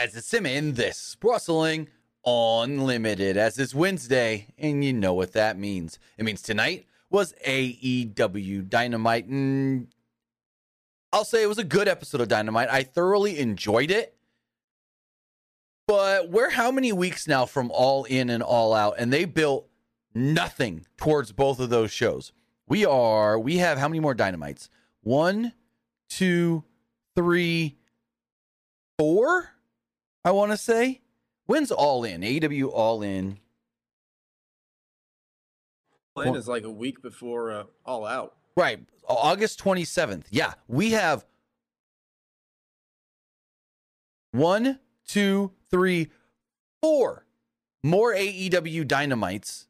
guys, it's Sim in this Wrestling Unlimited as it's Wednesday, and you know what that means. It means tonight was AEW Dynamite, and I'll say it was a good episode of Dynamite. I thoroughly enjoyed it. But we're how many weeks now from All In and All Out, and they built nothing towards both of those shows. We are, we have how many more Dynamites? One, two, three, four, I want to say. When's All In? AEW All In. Plan is like a week before uh, All Out. Right. August 27th. Yeah. We have one, two, three, four more AEW Dynamites.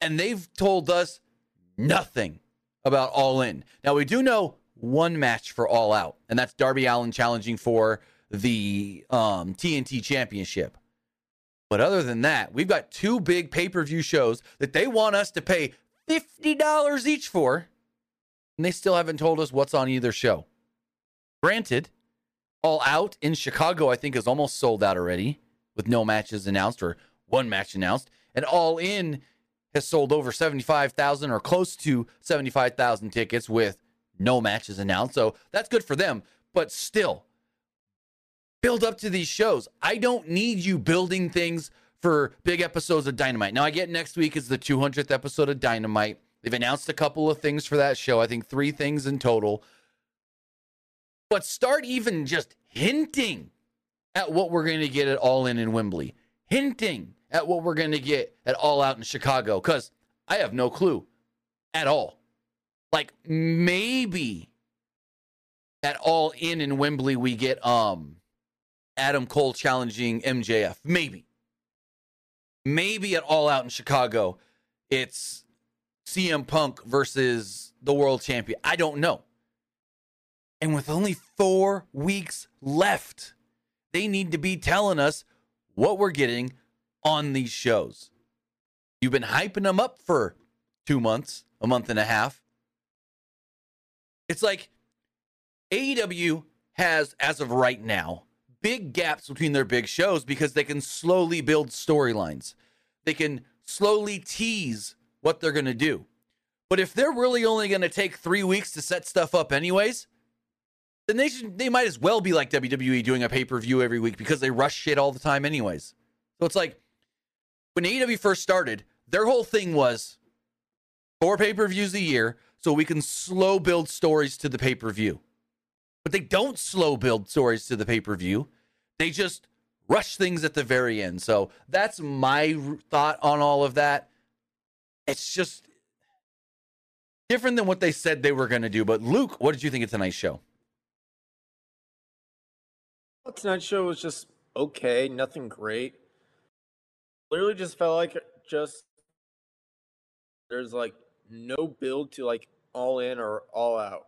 And they've told us nothing about All In. Now, we do know one match for All Out, and that's Darby Allin challenging for the um, TNT Championship. But other than that, we've got two big pay per view shows that they want us to pay $50 each for, and they still haven't told us what's on either show. Granted, All Out in Chicago, I think, is almost sold out already with no matches announced or one match announced. And All In has sold over 75,000 or close to 75,000 tickets with no matches announced. So that's good for them. But still, build up to these shows. I don't need you building things for big episodes of Dynamite. Now, I get next week is the 200th episode of Dynamite. They've announced a couple of things for that show. I think three things in total. But start even just hinting at what we're going to get at All In in Wembley, hinting at what we're going to get at All Out in Chicago, because I have no clue at all. Like maybe at All In in Wembley we get um Adam Cole challenging MJF. Maybe. Maybe at All Out in Chicago, it's CM Punk versus the world champion. I don't know. And with only four weeks left, they need to be telling us what we're getting on these shows. You've been hyping them up for two months, a month and a half. It's like AEW has, as of right now, big gaps between their big shows because they can slowly build storylines. They can slowly tease what they're going to do. But if they're really only going to take three weeks to set stuff up, anyways, then they should they might as well be like WWE doing a pay per view every week because they rush shit all the time, anyways. So it's like when AEW first started, their whole thing was four pay per views a year, so we can slow build stories to the pay per view. But they don't slow build stories to the pay per view. They just rush things at the very end. So that's my thought on all of that. It's just different than what they said they were going to do. But Luke, what did you think of tonight's show? Well, tonight's show was just okay, nothing great. Literally just felt like just there's like no build to like all in or all out.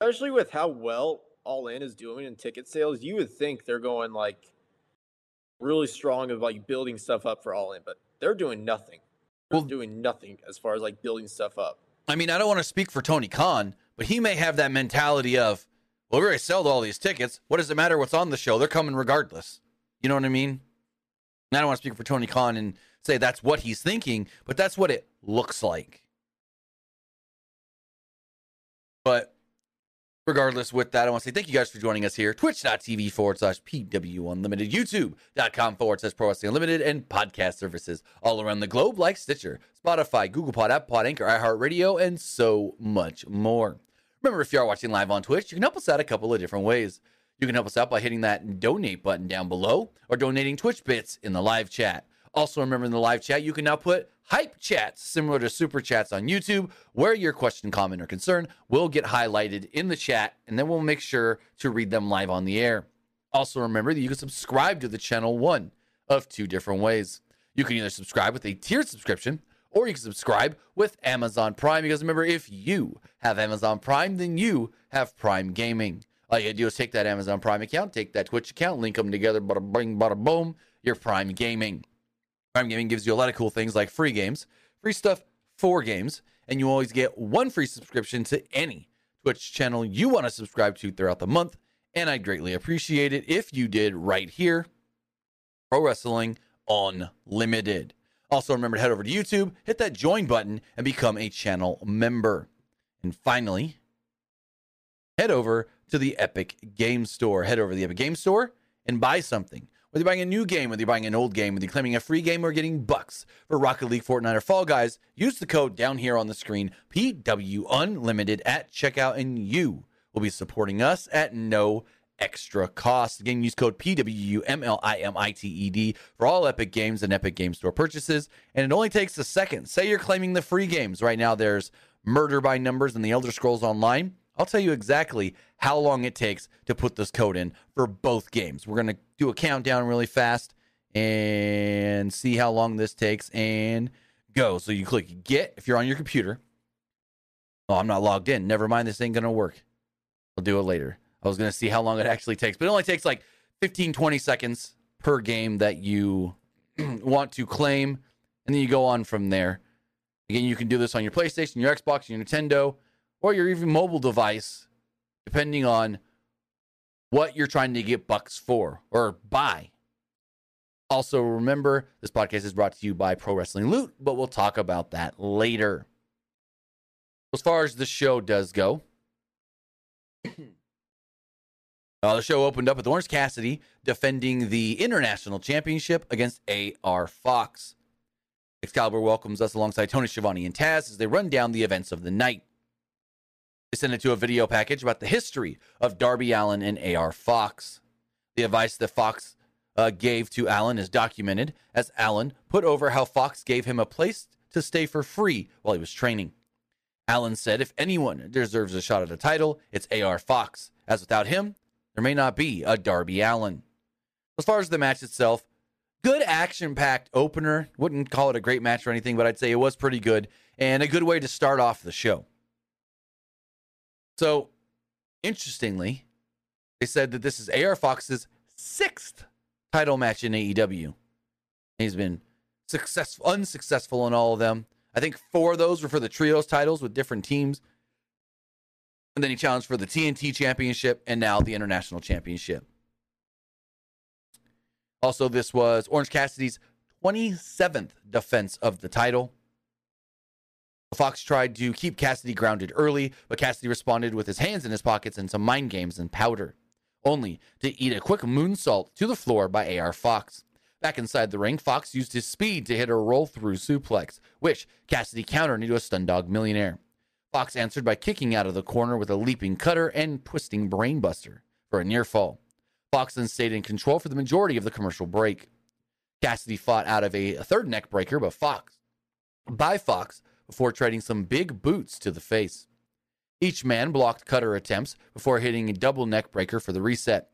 Especially with how well all in is doing in ticket sales, you would think they're going like really strong of like building stuff up for all in, but they're doing nothing. They're well, doing nothing as far as like building stuff up. I mean, I don't want to speak for Tony Khan, but he may have that mentality of, well, we already sold all these tickets. What does it matter what's on the show? They're coming regardless. You know what I mean? And I don't want to speak for Tony Khan and say that's what he's thinking, but that's what it looks like. But regardless, with that, I want to say thank you guys for joining us here. Twitch.tv forward slash PW Unlimited, YouTube.com forward slash Pro Wrestling Unlimited, and podcast services all around the globe like Stitcher, Spotify, Google Pod, App Pod, Anchor, iHeartRadio, and so much more. Remember, if you are watching live on Twitch, you can help us out a couple of different ways. You can help us out by hitting that donate button down below or donating Twitch bits in the live chat. Also, remember in the live chat, you can now put hype chats similar to super chats on YouTube, where your question, comment, or concern will get highlighted in the chat, and then we'll make sure to read them live on the air. Also, remember that you can subscribe to the channel one of two different ways. You can either subscribe with a tiered subscription, or you can subscribe with Amazon Prime. Because remember, if you have Amazon Prime, then you have Prime Gaming. All you gotta do is take that Amazon Prime account, take that Twitch account, link them together, bada bing, bada boom, your Prime Gaming. Prime Gaming gives you a lot of cool things like free games, free stuff for games, and you always get one free subscription to any Twitch channel you want to subscribe to throughout the month. And I'd greatly appreciate it if you did right here. Pro Wrestling Unlimited. Also, remember to head over to YouTube, hit that join button, and become a channel member. And finally, head over to the Epic Game Store. Head over to the Epic Game Store and buy something. Whether you're buying a new game, whether you're buying an old game, whether you're claiming a free game or getting bucks for Rocket League, Fortnite, or Fall Guys, use the code down here on the screen, PW Unlimited at checkout, and you will be supporting us at no extra cost. Again, use code PWUNLIMITED for all Epic Games and Epic Game Store purchases. And it only takes a second. Say you're claiming the free games. Right now, there's Murder by Numbers and the Elder Scrolls Online. I'll tell you exactly how long it takes to put this code in for both games. We're going to do a countdown really fast and see how long this takes and go. So you click get if you're on your computer. Oh, I'm not logged in. Never mind, this ain't going to work. I'll do it later. I was going to see how long it actually takes, but it only takes like 15, 20 seconds per game that you want to claim. And then you go on from there. Again, you can do this on your PlayStation, your Xbox, your Nintendo, or your even mobile device, depending on what you're trying to get bucks for or buy. Also, remember this podcast is brought to you by Pro Wrestling Loot, but we'll talk about that later. As far as the show does go, uh, the show opened up with Orange Cassidy defending the International Championship against AR Fox. Excalibur welcomes us alongside Tony Schiavone and Taz as they run down the events of the night. Send it to a video package about the history of Darby Allin and AR Fox. The advice that Fox uh, gave to Allin is documented as Allin put over how Fox gave him a place to stay for free while he was training. Allin said if anyone deserves a shot at a title, it's AR Fox, as without him, there may not be a Darby Allin. As far as the match itself, good action packed opener. Wouldn't call it a great match or anything, but I'd say it was pretty good and a good way to start off the show. So, interestingly, they said that this is AR Fox's sixth title match in AEW. He's been successful, unsuccessful in all of them. I think four of those were for the trios titles with different teams. And then he challenged for the TNT Championship and now the International Championship. Also, this was Orange Cassidy's 27th defense of the title. Fox tried to keep Cassidy grounded early, but Cassidy responded with his hands in his pockets and some mind games and powder, only to eat a quick moonsault to the floor by AR Fox. Back inside the ring, Fox used his speed to hit a roll through suplex, which Cassidy countered into a stun dog millionaire. Fox answered by kicking out of the corner with a leaping cutter and twisting brainbuster for a near fall. Fox then stayed in control for the majority of the commercial break. Cassidy fought out of a, third neck breaker, but Fox by Fox before trading some big boots to the face. Each man blocked cutter attempts before hitting a double neck breaker for the reset.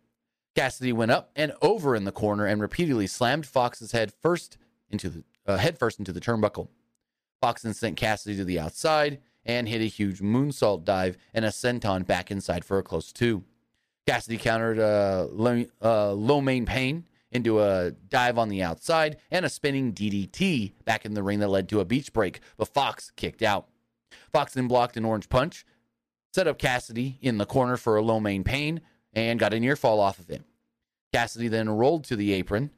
Cassidy went up and over in the corner and repeatedly slammed Fox's head first into the uh, head first into the turnbuckle. Fox then sent Cassidy to the outside and hit a huge moonsault dive and a senton back inside for a close two. Cassidy countered uh, uh, Lo Mein Pain into a dive on the outside and a spinning DDT back in the ring that led to a beach break, but Fox kicked out. Fox then blocked an orange punch, set up Cassidy in the corner for a Lo Mein Pain, and got a near fall off of him. Cassidy then rolled to the apron.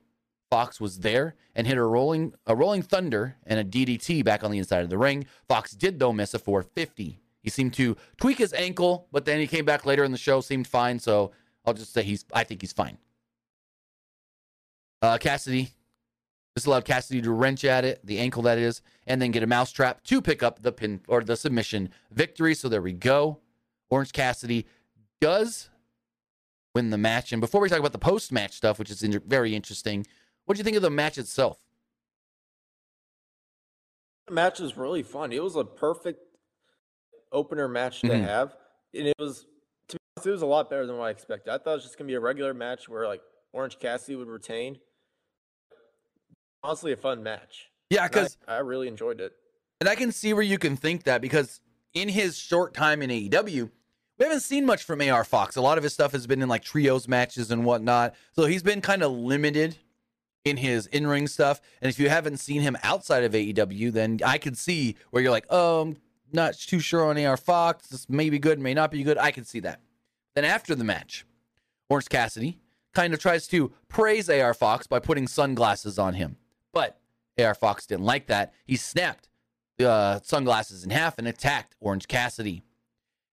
Fox was there and hit a rolling a rolling thunder and a DDT back on the inside of the ring. Fox did though miss a 450. He seemed to tweak his ankle, but then he came back later in the show, seemed fine. So I'll just say he's I think he's fine. Uh, Cassidy. This allowed Cassidy to wrench at it, the ankle that is, and then get a mousetrap to pick up the pin or the submission victory. So there we go. Orange Cassidy does win the match. And before we talk about the post match stuff, which is in- very interesting, what do you think of the match itself? The match was really fun. It was a perfect opener match to Mhm. have, and it was to be honest, it was a lot better than what I expected. I thought it was just gonna be a regular match where like Orange Cassidy would retain. Honestly, a fun match. Yeah, And I- because I, really enjoyed it. and I can see where you can think that because in his short time in AEW, we haven't seen much from AR Fox. A lot of his stuff has been in like trios matches and whatnot. So he's been kind of limited in his in ring stuff. And if you haven't seen him outside of AEW, then I could see where you're like, oh, I'm not too sure on AR Fox. This may be good, may not be good. I can see that. Then after the match, Orange Cassidy kind of tries to praise AR Fox by putting sunglasses on him. AR Fox didn't like that. He snapped the uh, sunglasses in half and attacked Orange Cassidy.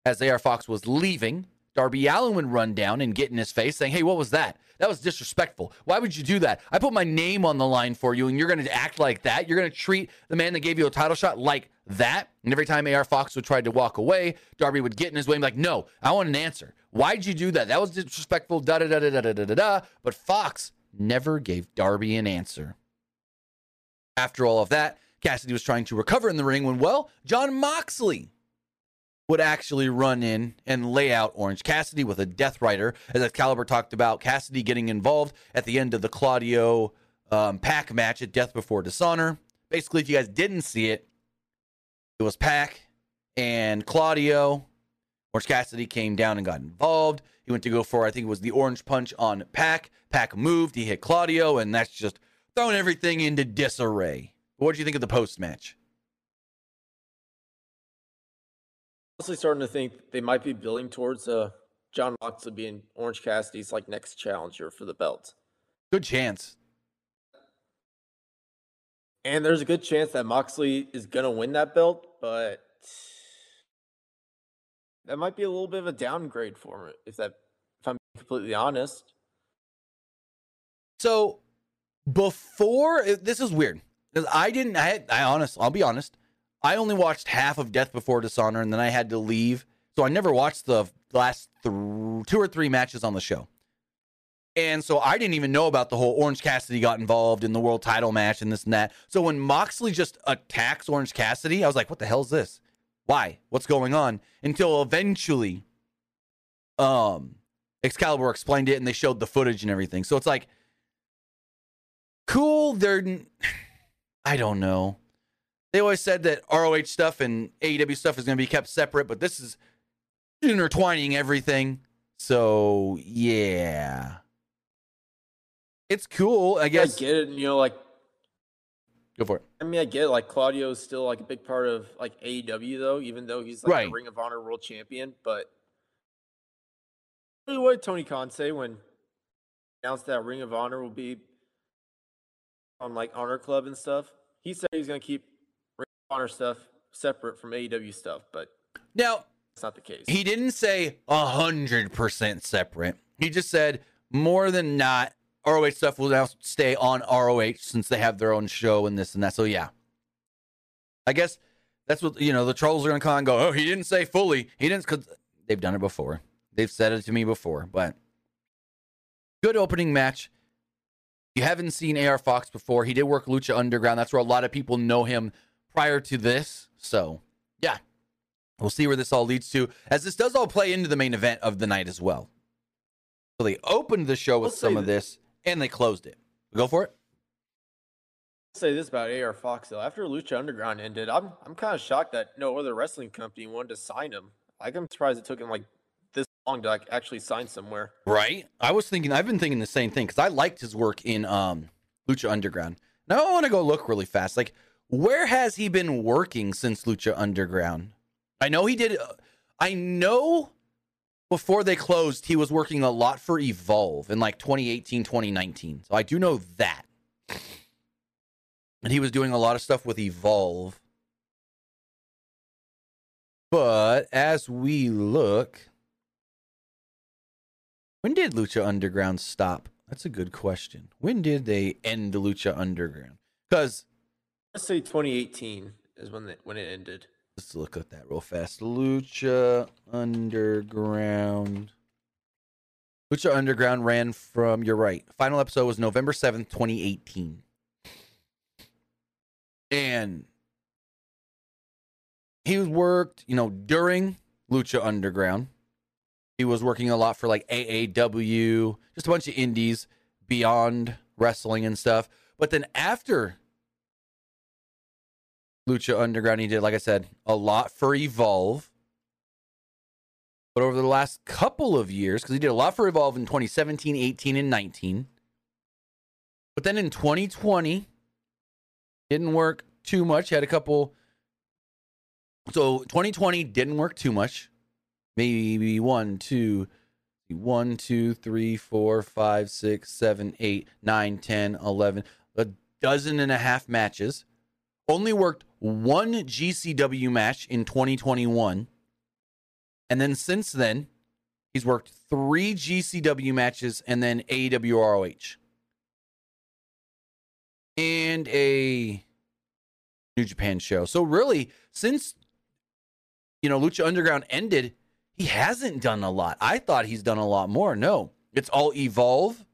As AR Fox was leaving, Darby Allin would run down and get in his face saying, Hey, what was that? That was disrespectful. Why would you do that? I put my name on the line for you and you're going to act like that. You're going to treat the man that gave you a title shot like that. And every time AR Fox would try to walk away, Darby would get in his way and be like, No, I want an answer. Why'd you do that? That was disrespectful. Da da da da da da da da. But Fox never gave Darby an answer. After all of that, Cassidy was trying to recover in the ring when, well, Jon Moxley would actually run in and lay out Orange Cassidy with a Death Rider. As Excalibur talked about, Cassidy getting involved at the end of the Claudio um, Pac match at Death Before Dishonor. Basically, if you guys didn't see it, it was Pac and Claudio. Orange Cassidy came down and got involved. He went to go for, I think it was the Orange Punch on Pac. Pac moved. He hit Claudio, and that's just throwing everything into disarray. What did you think of the post match? Honestly, starting to think they might be building towards uh, Jon Moxley being Orange Cassidy's like next challenger for the belt. Good chance. And there's a good chance that Moxley is gonna win that belt, but that might be a little bit of a downgrade for him if that if I'm completely honest. So before this is weird because I didn't. I, I honest. I'll be honest. I only watched half of Death Before Dishonor, and then I had to leave, so I never watched the last th- two or three matches on the show. And so I didn't even know about the whole Orange Cassidy got involved in the world title match and this and that. So when Moxley just attacks Orange Cassidy, I was like, what the hell is this? Why? What's going on? Until eventually um Excalibur explained it and they showed the footage and everything. So it's like cool, they're I don't know. They always said that ROH stuff and AEW stuff is going to be kept separate, but this is intertwining everything. So, yeah. It's cool, I guess. I get it. And, you know, like, go for it. I mean, I get it. Like, Claudio is still like a big part of like AEW, though, even though he's like right. the Ring of Honor World Champion. But what did Tony Khan say when announced that Ring of Honor will be on like Honor Club and stuff? He said he's going to keep Ring Honor stuff separate from AEW stuff, but now it's not the case. He didn't say a hundred percent separate. He just said more than not, ROH stuff will now stay on ROH since they have their own show and this and that. So yeah, I guess that's what you know. The trolls are gonna come and go. Oh, he didn't say fully. He didn't because they've done it before. They've said it to me before. But good opening match. You haven't seen AR Fox before. He did work Lucha Underground. That's where a lot of people know him prior to this. So yeah, we'll see where this all leads to. As this does all play into the main event of the night as well. So they opened the show with some of this and they closed it. Go for it. I'll say this about AR Fox though. After Lucha Underground ended, I'm I'm kind of shocked that no other wrestling company wanted to sign him. Like I'm surprised it took him like this long to actually sign somewhere. Right. I was thinking. I've been thinking the same thing because I liked his work in um, Lucha Underground. Now I want to go look really fast. Like, where has he been working since Lucha Underground? I know he did. Uh, I know before they closed, he was working a lot for Evolve in like 2018, 2019. So I do know that. And he was doing a lot of stuff with Evolve. But as we look, when did Lucha Underground stop? That's a good question. When did they end the Lucha Underground? Because Let's say 2018 is when it when it ended. let's look at that real fast. Lucha Underground. Lucha Underground ran from, you're right. Final episode was November 7th, 2018. And he was worked, you know, during Lucha Underground. He was working a lot for like AAW, just a bunch of indies beyond wrestling and stuff. But then after Lucha Underground, he did, like I said, a lot for Evolve. But over the last couple of years, because he did a lot for Evolve in 2017, 18, and 19. But then in 2020, didn't work too much. He Had a couple. So 2020 didn't work too much. Maybe one, two, One, two, three, four, five, six, seven, eight, nine, ten, eleven, a dozen and a half matches. Only worked one GCW match in 2021. And then since then, he's worked three GCW matches and then AWROH. And a New Japan show. So really, since you know Lucha Underground ended, he hasn't done a lot. I thought he's done a lot more. No, it's all Evolve,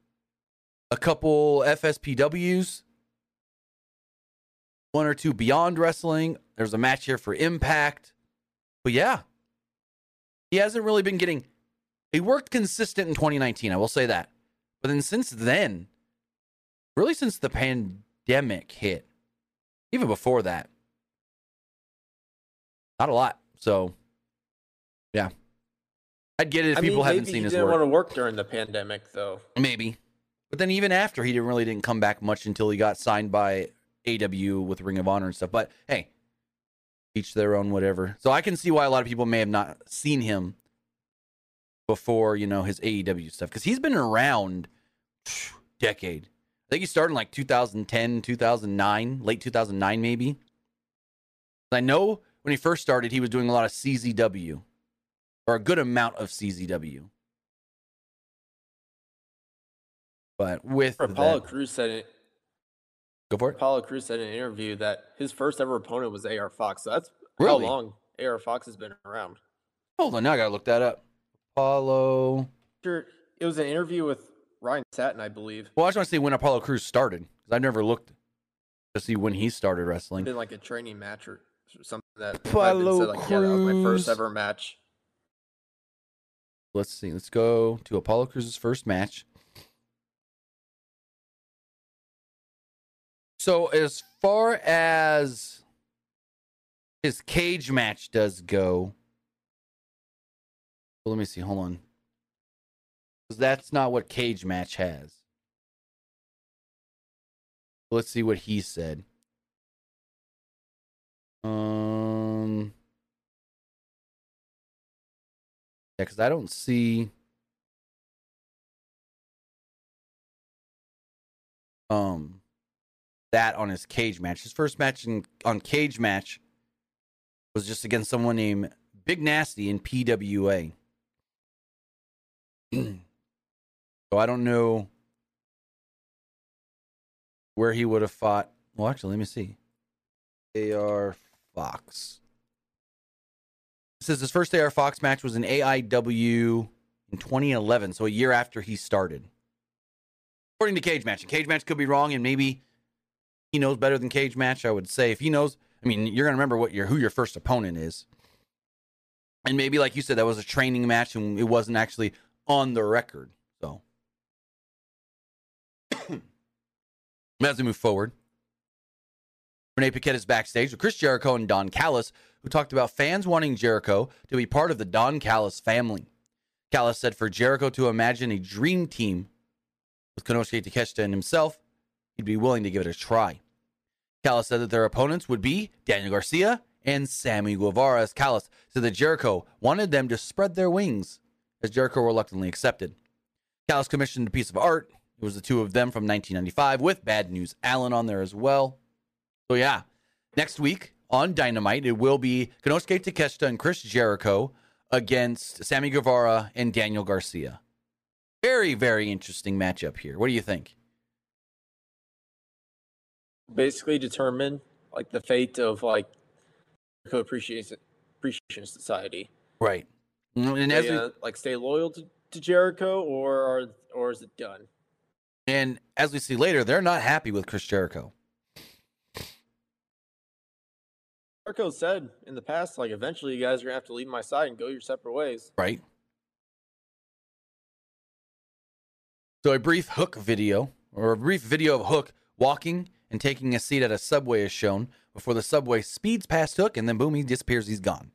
a couple FSPWs, one or two Beyond Wrestling. There's a match here for Impact. But yeah, he hasn't really been getting. He worked consistent in 2019. I will say that. But then since then, really since the pandemic hit, even before that, not a lot. So, yeah, I'd get it if I people mean, haven't seen he his didn't work. want to work during the pandemic, though. Maybe. But then even after he didn't really didn't come back much until he got signed by AEW with Ring of Honor and stuff. But hey, each their own whatever. So I can see why a lot of people may have not seen him before, you know, his AEW stuff cuz he's been around phew, decade. I think he started in like 2010, 2009, late 2009 maybe. I know when he first started he was doing a lot of CZW or a good amount of CZW. But with Apollo that- Crews said it. go for it. Apollo Crews said in an interview that his first ever opponent was AR Fox. So that's Really? how long AR Fox has been around. Hold on, now I gotta look that up. Apollo. Sure, it was an interview with Ryan Satin, I believe. Well, I just want to see when Apollo Crews started because I never looked to see when he started wrestling. it Been like a training match or something that Apollo said, like, yeah, that was my first ever match. Let's see. Let's go to Apollo Crews's first match. So, as far as his cage match does go, well, let me see. Hold on. Because that's not what cage match has. Let's see what he said. Um. Yeah, because I don't see. Um, that on his cage match. His first match in, on cage match was just against someone named Big Nasty in PWA. so I don't know where he would have fought. Well, actually, let me see. AR Fox. Says his first AR Fox match was an AIW in 2011, so a year after he started. According to Cage Match, and Cage Match could be wrong, and maybe he knows better than Cage Match. I would say if he knows, I mean, you're gonna remember what your who your first opponent is, and maybe like you said, that was a training match, and it wasn't actually on the record. So, as we move forward, Renee Paquette is backstage with Chris Jericho and Don Callis, who talked about fans wanting Jericho to be part of the Don Callis family. Callis said for Jericho to imagine a dream team with Konosuke Takeshita and himself, he'd be willing to give it a try. Callis said that their opponents would be Daniel Garcia and Sammy Guevara, as Callis said that Jericho wanted them to spread their wings, as Jericho reluctantly accepted. Callis commissioned a piece of art. It was the two of them from 1995 with Bad News Allen on there as well. So yeah, next week on Dynamite, it will be Konosuke Takeshita and Chris Jericho against Sammy Guevara and Daniel Garcia. Very, very interesting matchup here. What do you think? Basically, determine like the fate of like Jericho Appreciation Appreciation Society. Right. And as They, we, uh, like stay loyal to, to Jericho, or are, or is it done? and as we see later, they're not happy with Chris Jericho. Jericho said in the past, like eventually you guys are gonna have to leave my side and go your separate ways. right? So a brief Hook video, or a brief video of Hook walking and taking a seat at a subway is shown before the subway speeds past Hook, and then boom, he disappears. He's gone.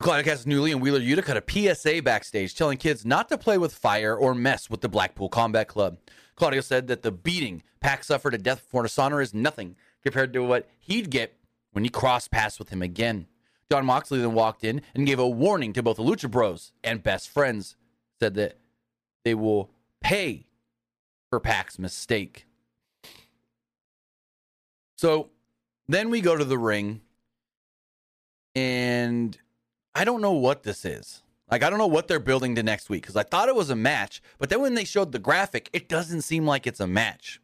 Claudio Castagnoli and Wheeler Yuta cut a PSA backstage telling kids not to play with fire or mess with the Blackpool Combat Club. Claudio said that the beating Pac suffered at Death Before Dishonor is nothing compared to what he'd get when he crossed paths with him again. Jon Moxley then walked in and gave a warning to both the Lucha Bros and Best Friends, said that they will pay for Pac's mistake. So then we go to the ring, and I don't know what this is. Like, I don't know what they're building to next week because I thought it was a match, but then when they showed the graphic, it doesn't seem like it's a match.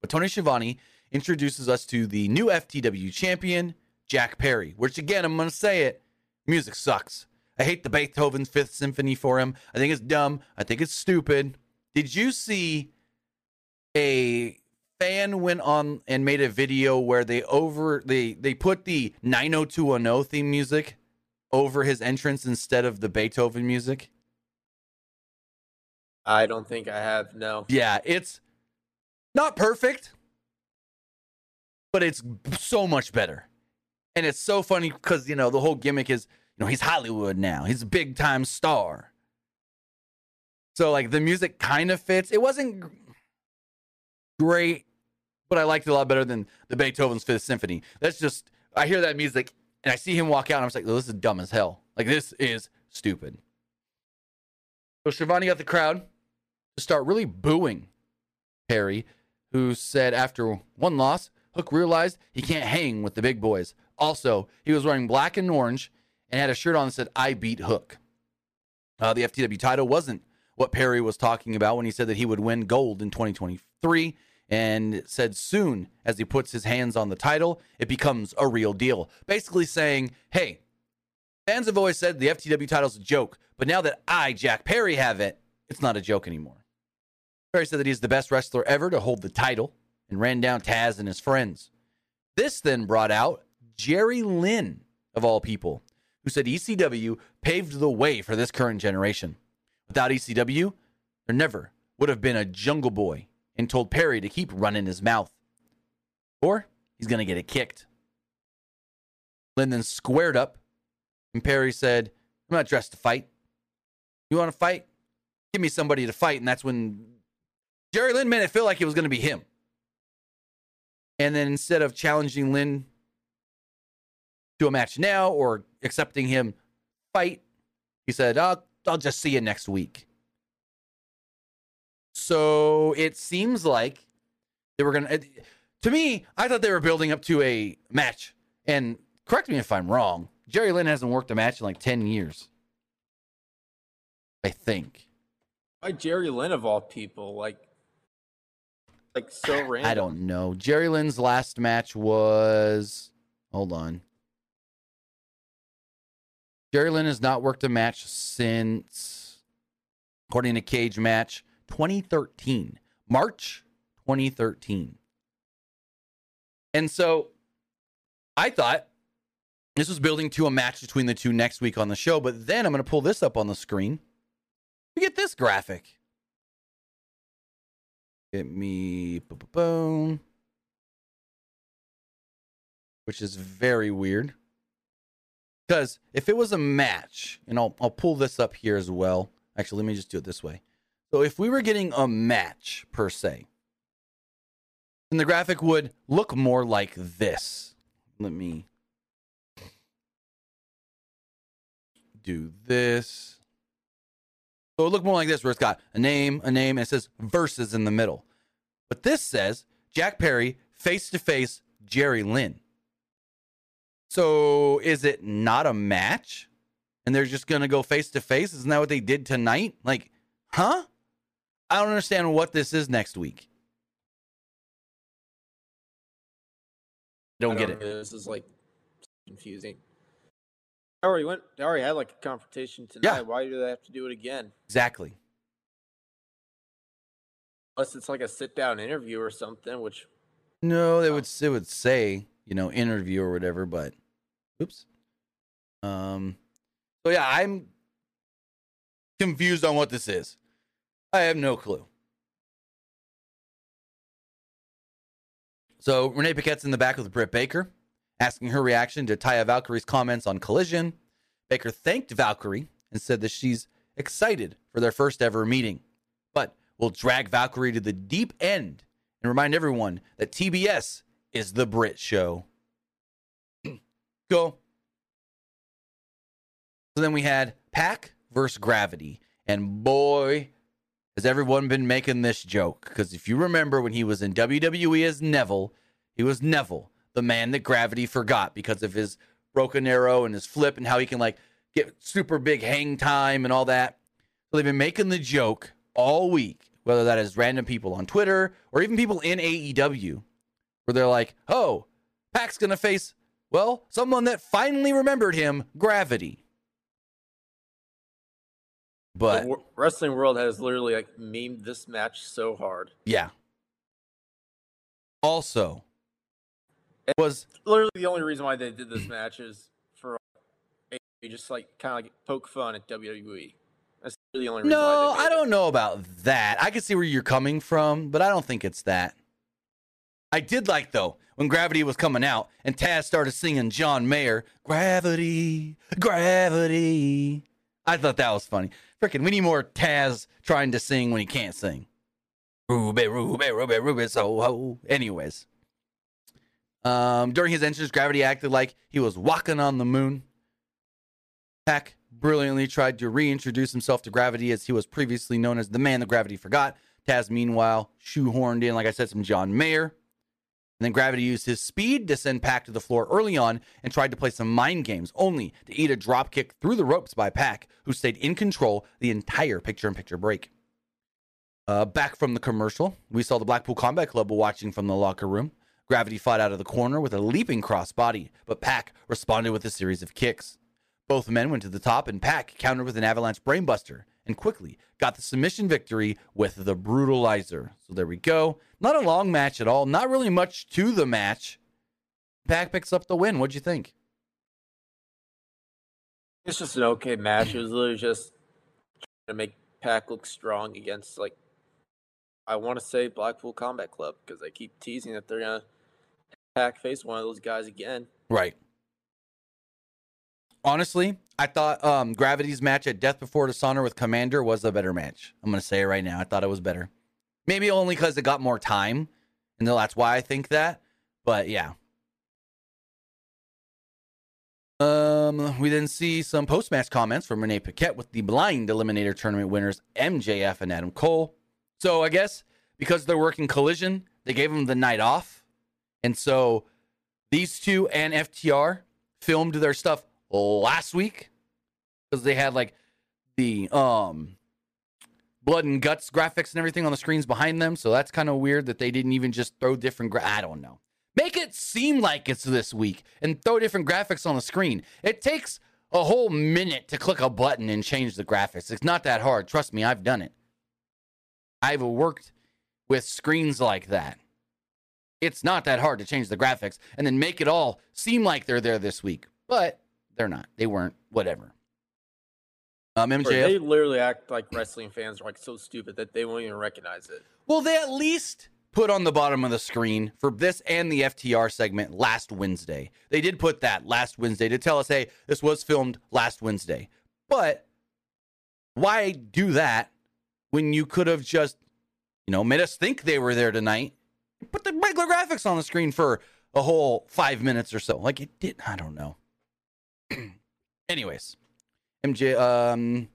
But Tony Schiavone introduces us to the new FTW champion, Jack Perry, which again, I'm going to say it music sucks. I hate the Beethoven's Fifth Symphony for him. I think it's dumb. I think it's stupid. Did you see a fan went on and made a video where they over they they put the 90210 theme music over his entrance instead of the Beethoven music? I don't think I have. No. Yeah, it's not perfect, but it's so much better. And it's so funny because, you know, the whole gimmick is, you know, he's Hollywood now. He's a big time star. So, like, the music kind of fits. It wasn't great, but I liked it a lot better than the Beethoven's Fifth Symphony. That's just, I hear that music and I see him walk out, and I'm like, oh, this is dumb as hell. Like, this is stupid. So Schiavone got the crowd to start really booing Perry, who said after one loss, Hook realized he can't hang with the big boys. Also, he was wearing black and orange and had a shirt on that said, I beat Hook. Uh, the FTW title wasn't what Perry was talking about when he said that he would win gold in 2023 and said soon as he puts his hands on the title, it becomes a real deal. Basically saying, hey, fans have always said the FTW title's a joke, but now that I, Jack Perry, have it, it's not a joke anymore. Perry said that he's the best wrestler ever to hold the title and ran down Taz and his friends. This then brought out Jerry Lynn, of all people, who said ECW paved the way for this current generation. Without ECW, there never would have been a Jungle Boy and told Perry to keep running his mouth. Or he's going to get it kicked. Lynn then squared up, and Perry said, I'm not dressed to fight. You want to fight? Give me somebody to fight. And that's when Jerry Lynn made it feel like it was going to be him. And then instead of challenging Lynn to a match now or accepting him fight, he said, I'll, I'll just see you next week. So it seems like they were going to. To me, I thought they were building up to a match. And correct me if I'm wrong. Jerry Lynn hasn't worked a match in like 10 years. I think. Why Jerry Lynn of all people? Like, like so random. I don't know. Jerry Lynn's last match was. Hold on. Jerry Lynn has not worked a match since, according to Cage Match, 2013, March 2013. And so I thought this was building to a match between the two next week on the show, but then I'm going to pull this up on the screen. We get this graphic. Get me boom, which is very weird. Because if it was a match, and I'll I'll pull this up here as well. Actually, let me just do it this way. So if we were getting a match per se, then the graphic would look more like this. Let me do this. So it look more like this, where it's got a name, a name, and it says verses in the middle. But this says Jack Perry face to face Jerry Lynn. So is it not a match? And they're just gonna go face to face? Isn't that what they did tonight? Like, huh? I don't understand what this is next week. Don't, don't get it. This is like confusing. They already went. They already had like a confrontation tonight. Yeah. Why do they have to do it again? Exactly. Unless it's like a sit down interview or something, which. No, they would. It would say you know interview or whatever, but oops. Um. So yeah, I'm confused on what this is. I have no clue. So Renee Paquette's in the back with Britt Baker, asking her reaction to Taya Valkyrie's comments on Collision. Baker thanked Valkyrie and said that she's excited for their first ever meeting, but will drag Valkyrie to the deep end and remind everyone that TBS is the Britt show. Go. So then we had Pac versus Gravity. And boy, has everyone been making this joke. Because if you remember when he was in WWE as Neville, he was Neville, the man that Gravity forgot because of his broken arrow and his flip and how he can like get super big hang time and all that. So they've been making the joke all week, whether that is random people on Twitter or even people in AEW, where they're like, oh, Pac's going to face, well, someone that finally remembered him, Gravity. But the wrestling world has literally like memed this match so hard. Yeah. Also, it was literally the only reason why they did this match is for just like kind of like poke fun at WWE. That's the only reason. No, I don't know about that. I can see where you're coming from, but I don't think it's that. I did like though when Gravity was coming out and Taz started singing John Mayer, Gravity, Gravity. I thought that was funny. Freaking, we need more Taz trying to sing when he can't sing. Ruby, Ruby, Ruby, Ruby, so ho. Anyways, um, during his entrance, Gravity acted like he was walking on the moon. Pac brilliantly tried to reintroduce himself to Gravity as he was previously known as the man that Gravity forgot. Taz, meanwhile, shoehorned in, like I said, some John Mayer. And then Gravity used his speed to send Pac to the floor early on and tried to play some mind games, only to eat a drop kick through the ropes by Pac, who stayed in control the entire picture in picture break. Uh, back from the commercial, we saw the Blackpool Combat Club watching from the locker room. Gravity fought out of the corner with a leaping crossbody, but Pac responded with a series of kicks. Both men went to the top, and Pac countered with an avalanche brainbuster and quickly got the submission victory with the brutalizer. So there we go. Not a long match at all. Not really much to the match. Pac picks up the win. What'd you think? It's just an okay match. It was literally just trying to make Pac look strong against like I want to say Blackpool Combat Club because they keep teasing that they're gonna Face one of those guys again. Right. Honestly, I thought um, Gravity's match at Death Before Dishonor with Commander was a better match. I'm gonna say it right now. I thought it was better. Maybe only because it got more time, and that's why I think that. But yeah. Um, we then see some post-match comments from Renee Paquette with the blind eliminator tournament winners MJF and Adam Cole. So I guess because they're working collision, they gave them the night off, and so these two and FTR filmed their stuff last week because they had like the um blood and guts graphics and everything on the screens behind them. So that's kind of weird that they didn't even just throw different. Gra- I don't know. Make it seem like it's this week and throw different graphics on the screen. It takes a whole minute to click a button and change the graphics. It's not that hard. Trust me, I've done it. I've worked with screens like that. It's not that hard to change the graphics and then make it all seem like they're there this week. But they're not. They weren't. Whatever. Um, MJF. They literally act like wrestling fans are like so stupid that they won't even recognize it. Well, they at least put on the bottom of the screen for this and the FTR segment last Wednesday. They did put that last Wednesday to tell us, hey, this was filmed last Wednesday. But why do that when you could have just, you know, made us think they were there tonight? Put the regular graphics on the screen for a whole five minutes or so. Like it did. I don't know. Anyways, MJ um,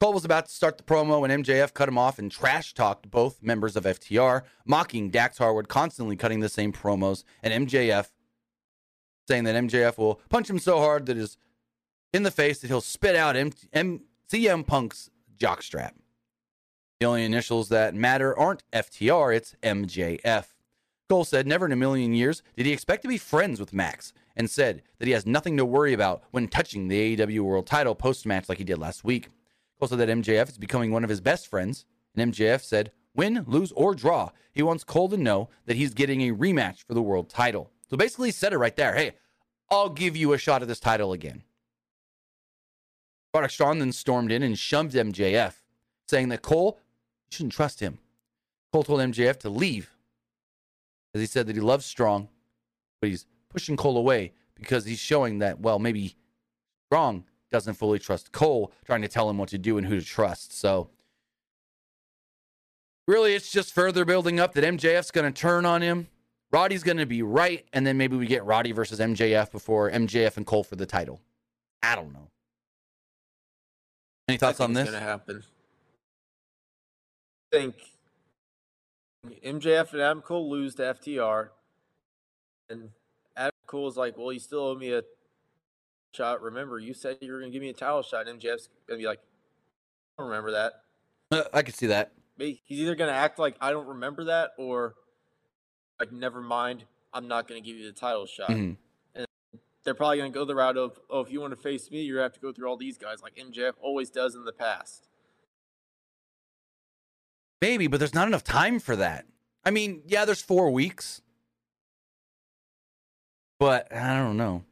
Cole was about to start the promo when MJF cut him off and trash talked both members of FTR, mocking Dax Harwood, constantly cutting the same promos, and MJF saying that MJF will punch him so hard that is in the face that he'll spit out M- M- CM Punk's jockstrap. The only initials that matter aren't FTR, it's MJF. Cole said never in a million years did he expect to be friends with Max and said that he has nothing to worry about when touching the AEW World title post match like he did last week. Cole said that MJF is becoming one of his best friends, and MJF said, win, lose, or draw, he wants Cole to know that he's getting a rematch for the world title. So basically, he said it right there hey, I'll give you a shot at this title again. Roderick Strong then stormed in and shoved MJF, saying that Cole, shouldn't trust him. Cole told MJF to leave, as he said that he loves Strong, but he's pushing Cole away because he's showing that, well, maybe Strong doesn't fully trust Cole, trying to tell him what to do and who to trust. So, really, it's just further building up that MJF's going to turn on him. Roddy's going to be right. And then maybe we get Roddy versus MJF before MJF and Cole for the title. I don't know. Any thoughts on this? It's gonna happen. I think MJF and Adam Cole lose to FTR, and Adam Cole is like, "Well, you still owe me a shot. Remember, you said you were gonna give me a title shot." And MJF's gonna be like, "I don't remember that." Uh, I could see that. He's either gonna act like I don't remember that, or like, "Never mind, I'm not gonna give you the title shot." Mhm. They're probably gonna go the route of, "Oh, if you want to face me, you have to go through all these guys," like MJF always does in the past. Maybe, but there's not enough time for that. I mean, yeah, there's four weeks, but I don't know.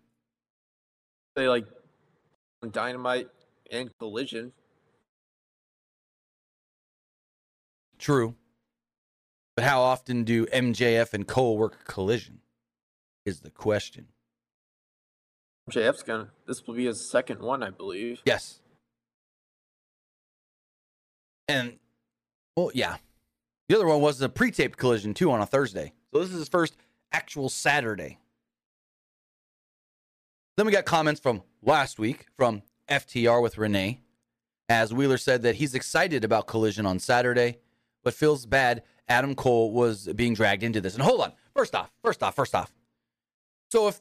they like dynamite and collision. True. But how often do MJF and Cole work collision? Is the question. JF's gonna. This will be his second one, I believe. Yes. And, well, yeah. The other one was a pre taped collision, too, on a Thursday. So this is his first actual Saturday. Then we got comments from last week from FTR with Renee, as Wheeler said that he's excited about Collision on Saturday, but feels bad Adam Cole was being dragged into this. And hold on, first off, first off, first off. So if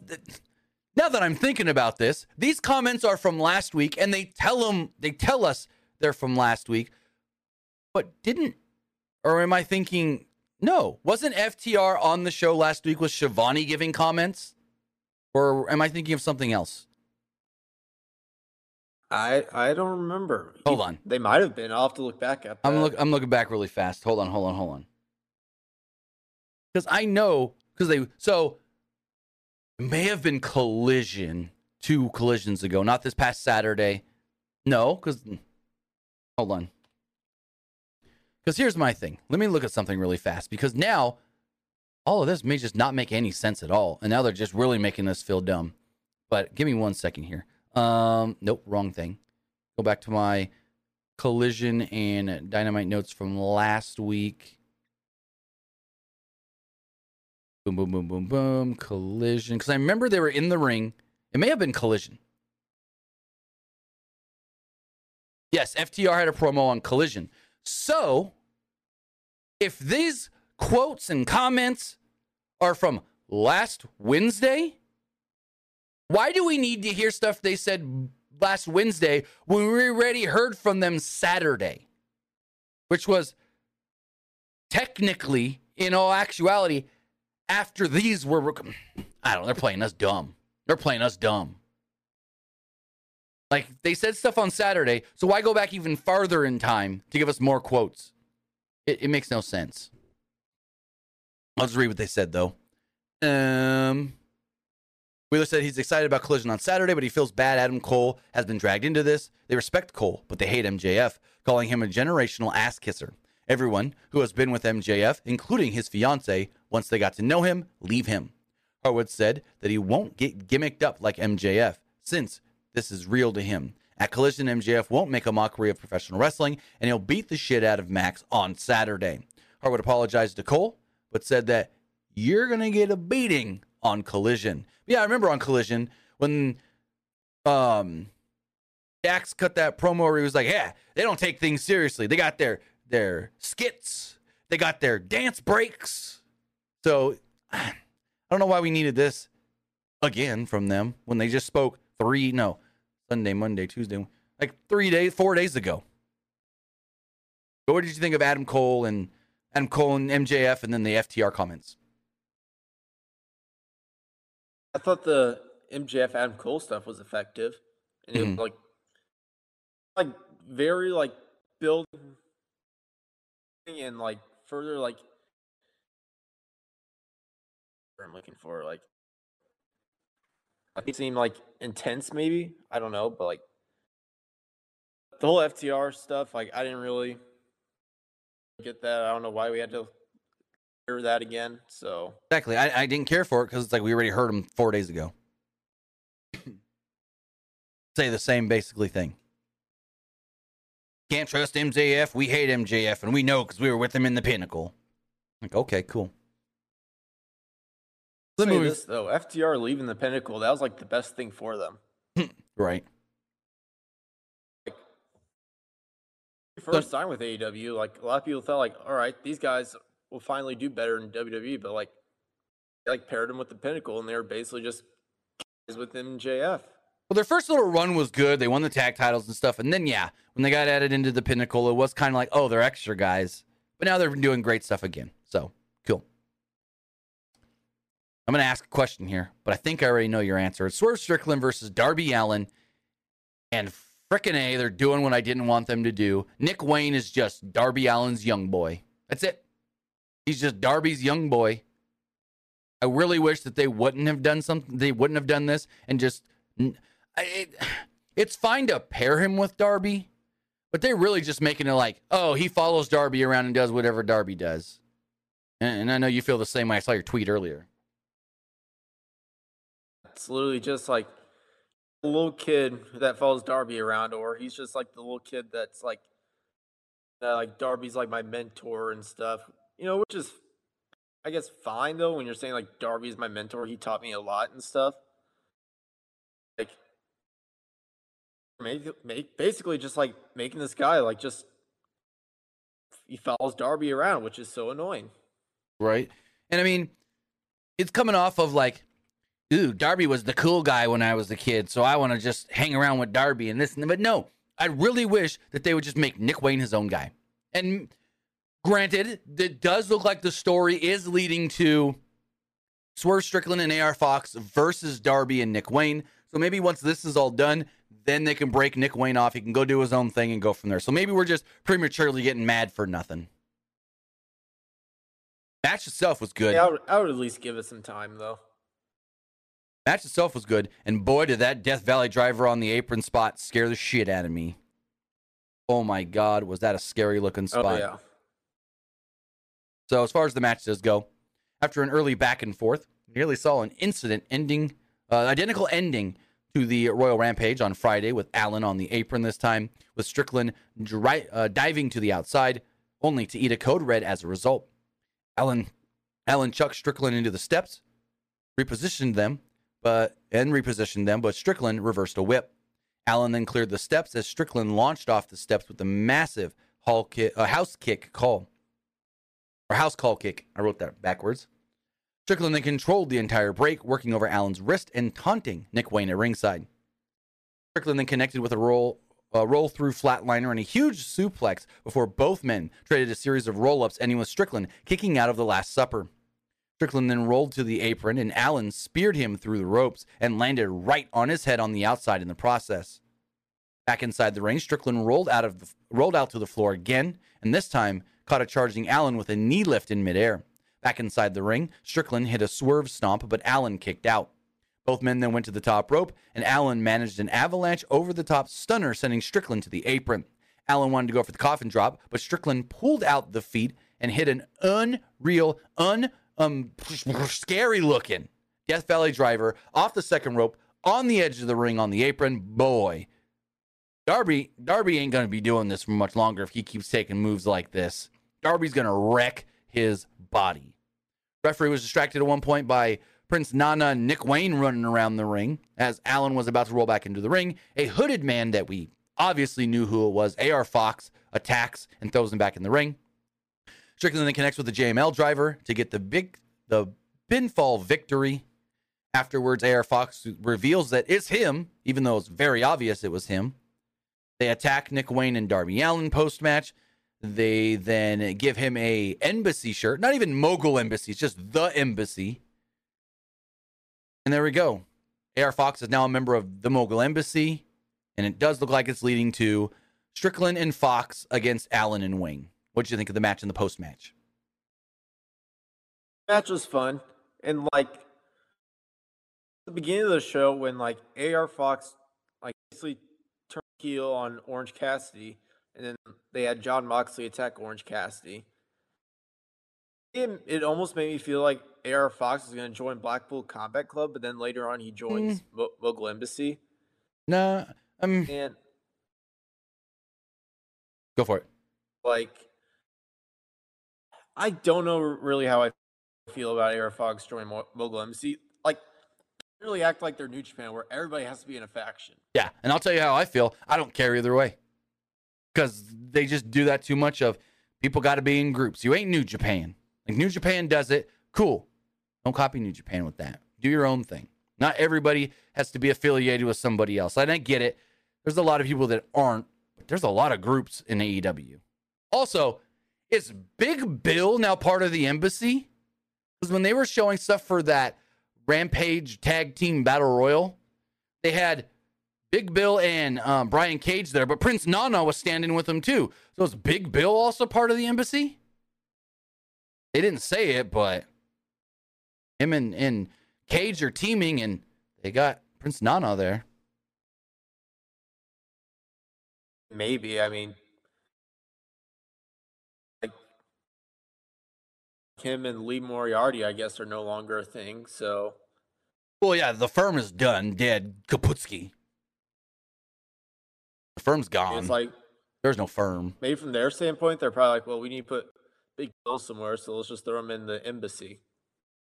now that I'm thinking about this, these comments are from last week, and they tell them they tell us they're from last week, but didn't or am I thinking no? Wasn't FTR on the show last week with Shivani giving comments? Or am I thinking of something else? I I don't remember. Hold on. They might have been. I'll have to look back at that. I'm look I'm looking back really fast. Hold on, hold on, hold on. Because I know because they so it may have been collision two collisions ago, not this past Saturday. No, because hold on. Because here's my thing. Let me look at something really fast. Because now all of this may just not make any sense at all. And now they're just really making us feel dumb. But give me one second here. Um, nope, wrong thing. Go back to my collision and dynamite notes from last week. Boom, boom, boom, boom, boom. Collision. Because I remember they were in the ring. It may have been collision. Yes, FTR had a promo on collision. So, if these quotes and comments are from last Wednesday, why do we need to hear stuff they said last Wednesday when we already heard from them Saturday? Which was technically, in all actuality, after these were. I don't know, they're playing us dumb. They're playing us dumb. Like they said stuff on Saturday, so why go back even farther in time to give us more quotes? It, it makes no sense. I'll just read what they said though. Um, Wheeler said he's excited about Collision on Saturday, but he feels bad Adam Cole has been dragged into this. They respect Cole, but they hate MJF, calling him a generational ass kisser. Everyone who has been with MJF, including his fiance, once they got to know him, leave him. Harwood said that he won't get gimmicked up like MJF, since this is real to him. At Collision, MJF won't make a mockery of professional wrestling, and he'll beat the shit out of Max on Saturday. Harwood apologized to Cole, but said that you're going to get a beating on Collision. Yeah, I remember on Collision when um Dax cut that promo where he was like, "Yeah, they don't take things seriously. They got their their skits, they got their dance breaks." So I don't know why we needed this again from them when they just spoke three no Sunday, Monday, Tuesday, like three days, four days ago. But what did you think of Adam Cole and Adam Cole and MJF, and then the FTR comments? I thought the MJF Adam Cole stuff was effective, and it Mhm. was like, like very like building and like further like. I'm looking for like. It seemed like intense, maybe I don't know, but like the whole FTR stuff, like I didn't really get that. I don't know why we had to hear that again. So Exactly. I, I didn't care for it because it's like we already heard him four days ago. Say the same basically thing. Can't trust MJF. We hate MJF, and we know because we were with him in the pinnacle. Like, okay, cool. Say movie, this though, FTR leaving the pinnacle, that was like the best thing for them. right? first time with AEW, like a lot of people thought, like, all right, these guys will finally do better in WWE, but like, they, like paired them with the Pinnacle, and they were basically just with MJF. Well, their first little run was good. They won the tag titles and stuff, and then yeah, when they got added into the Pinnacle, it was kind of like, oh, they're extra guys. But now they're doing great stuff again. So. I'm going to ask a question here, but I think I already know your answer. It's Swerve Strickland versus Darby Allin. and frickin' A, they're doing what I didn't want them to do. Nick Wayne is just Darby Allin's young boy. That's it. He's just Darby's young boy. I really wish that they wouldn't have done something. They wouldn't have done this and just. It, it's fine to pair him with Darby, but they're really just making it like, oh, he follows Darby around and does whatever Darby does. And, and I know you feel the same way. I saw your tweet earlier. It's literally just like a little kid that follows Darby around, or he's just like the little kid that's like, uh, like Darby's like my mentor and stuff. You know, which is, I guess, fine though. When you're saying like Darby's my mentor, he taught me a lot and stuff. Like, make, make basically just like making this guy like just he follows Darby around, which is so annoying. Right, and I mean, it's coming off of like ooh, Darby was the cool guy when I was a kid, so I want to just hang around with Darby and this. And, but no, I really wish that they would just make Nick Wayne his own guy. And granted, it does look like the story is leading to Swerve Strickland and AR Fox versus Darby and Nick Wayne. So maybe once this is all done, then they can break Nick Wayne off. He can go do his own thing and go from there. So maybe we're just prematurely getting mad for nothing. Match itself was good. Yeah, I would, I would at least give it some time, though. Match itself was good, and boy, did that Death Valley driver on the apron spot scare the shit out of me. Oh my god, was that a scary looking oh, spot? Oh, yeah. So as far as the match does go, after an early back and forth, nearly saw an incident ending, uh, identical ending to the Royal Rampage on Friday with Allin on the apron this time, with Strickland dri- uh, diving to the outside, only to eat a code red as a result. Allin, Allin chucked Strickland into the steps, repositioned them, but and repositioned them, but Strickland reversed a whip. Allin then cleared the steps as Strickland launched off the steps with a massive kick, a house kick call. Or house call kick. I wrote that backwards. Strickland then controlled the entire break, working over Allin's wrist and taunting Nick Wayne at ringside. Strickland then connected with a roll a roll through flatliner and a huge suplex before both men traded a series of roll ups, ending with Strickland kicking out of the Last Supper. Strickland then rolled to the apron, and Allin speared him through the ropes and landed right on his head on the outside in the process. Back inside the ring, Strickland rolled out of the, rolled out to the floor again, and this time caught a charging Allin with a knee lift in midair. Back inside the ring, Strickland hit a swerve stomp, but Allin kicked out. Both men then went to the top rope, and Allin managed an avalanche over the top stunner, sending Strickland to the apron. Allin wanted to go for the coffin drop, but Strickland pulled out the feet and hit an unreal, un um scary looking Death Valley driver off the second rope on the edge of the ring on the apron. Boy, Darby Darby ain't gonna be doing this for much longer if he keeps taking moves like this. Darby's gonna wreck his body. Referee was distracted at one point by Prince Nana and Nick Wayne running around the ring as Allin was about to roll back into the ring. A hooded man that we obviously knew who it was, AR Fox, attacks and throws him back in the ring. Strickland then connects with the JML driver to get the big the pinfall victory. Afterwards, AR Fox reveals that it's him, even though it's very obvious it was him. They attack Nick Wayne and Darby Allin post match. They then give him a embassy shirt, not even mogul embassy, it's just the embassy. And there we go. AR Fox is now a member of the mogul embassy, and it does look like it's leading to Strickland and Fox against Allin and Wayne. What did you think of the match and the post match? Match was fun, and like the beginning of the show when like AR Fox like basically turned heel on Orange Cassidy, and then they had Jon Moxley attack Orange Cassidy. It, it almost made me feel like AR Fox is going to join Blackpool Combat Club, but then later on he joins mm. Mogul Embassy. Nah, um, and go for it. Like I don't know really how I feel about AR Fox joining Mogul Embassy. Like, really act like they're New Japan, where everybody has to be in a faction. Yeah, and I'll tell you how I feel. I don't care either way. because they just do that too much of people got to be in groups. You ain't New Japan. Like New Japan does it, cool. Don't copy New Japan with that. Do your own thing. Not everybody has to be affiliated with somebody else. I don't get it. There's a lot of people that aren't, but there's a lot of groups in AEW. Also, is Big Bill now part of the embassy? Because when they were showing stuff for that Rampage Tag Team Battle Royal, they had Big Bill and um, Brian Cage there, but Prince Nana was standing with them too. So is Big Bill also part of the embassy? They didn't say it, but him and, and Cage are teaming, and they got Prince Nana there. Maybe. I mean, him and Lee Moriarty, I guess, are no longer a thing. So, Well, yeah, the firm is done, dead, Kaputski. The firm's gone. it's like There's no firm. maybe from their standpoint, they're probably like, well, we need to put Big Bill somewhere, so let's just throw him in the embassy.